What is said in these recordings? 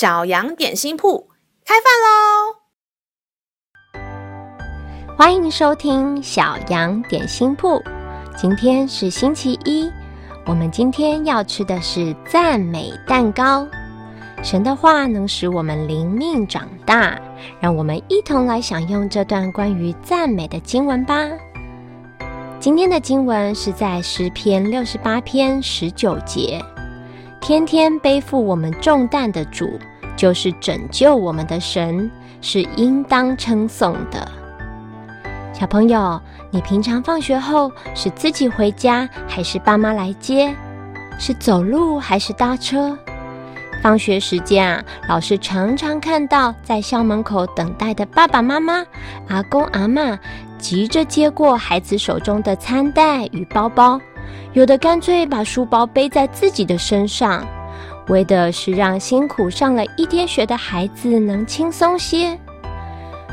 小羊点心铺开饭喽！欢迎收听小羊点心铺。今天是星期一，我们今天要吃的是赞美蛋糕。神的话能使我们灵命长大，让我们一同来享用这段关于赞美的经文吧。今天的经文是在诗篇六十八篇十九节。天天背负我们重担的主，就是拯救我们的神，是应当称颂的。小朋友，你平常放学后是自己回家，还是爸妈来接？是走路还是搭车？放学时间啊，老师常常看到在校门口等待的爸爸妈妈、阿公阿嬷，急着接过孩子手中的餐袋与包包。有的干脆把书包背在自己的身上，为的是让辛苦上了一天学的孩子能轻松些。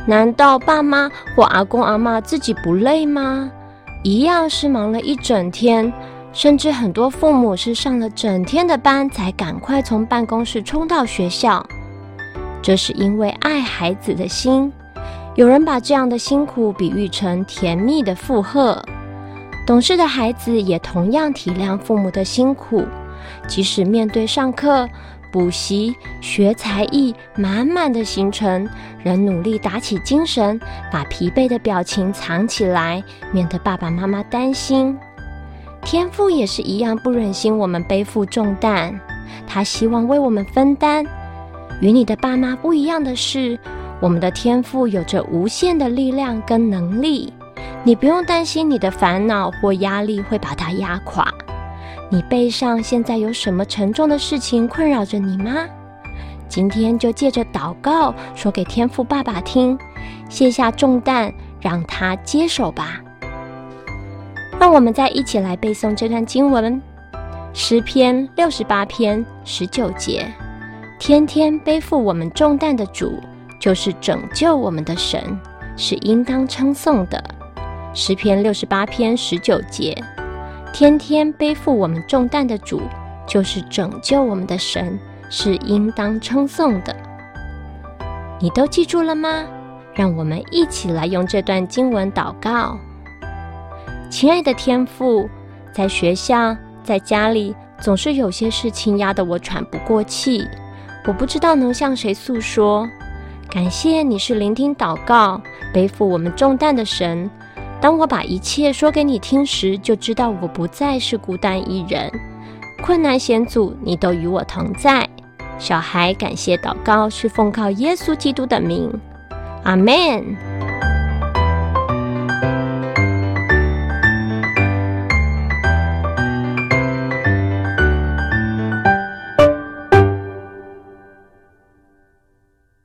难道爸妈或阿公阿嬷自己不累吗？一样是忙了一整天，甚至很多父母是上了整天的班才赶快从办公室冲到学校。这是因为爱孩子的心。有人把这样的辛苦比喻成甜蜜的负荷。懂事的孩子也同样体谅父母的辛苦，即使面对上课、补习、学才艺满满的行程，仍努力打起精神，把疲惫的表情藏起来，免得爸爸妈妈担心。天父也是一样，不忍心我们背负重担，他希望为我们分担。与你的爸妈不一样的是，我们的天赋有着无限的力量跟能力。你不用担心你的烦恼或压力会把它压垮。你背上现在有什么沉重的事情困扰着你吗？今天就借着祷告说给天父爸爸听，卸下重担，让他接手吧。让我们再一起来背诵这段经文：诗篇六十八篇十九节，天天背负我们重担的主，就是拯救我们的神，是应当称颂的。诗篇六十八篇十九节，天天背负我们重担的主，就是拯救我们的神，是应当称颂的。你都记住了吗？让我们一起来用这段经文祷告。亲爱的天父，在学校、在家里，总是有些事情压得我喘不过气，我不知道能向谁诉说。感谢你是聆听祷告、背负我们重担的神。当我把一切说给你听时，就知道我不再是孤单一人。困难险阻，你都与我同在。小孩感谢祷告，是奉靠耶稣基督的名。阿门。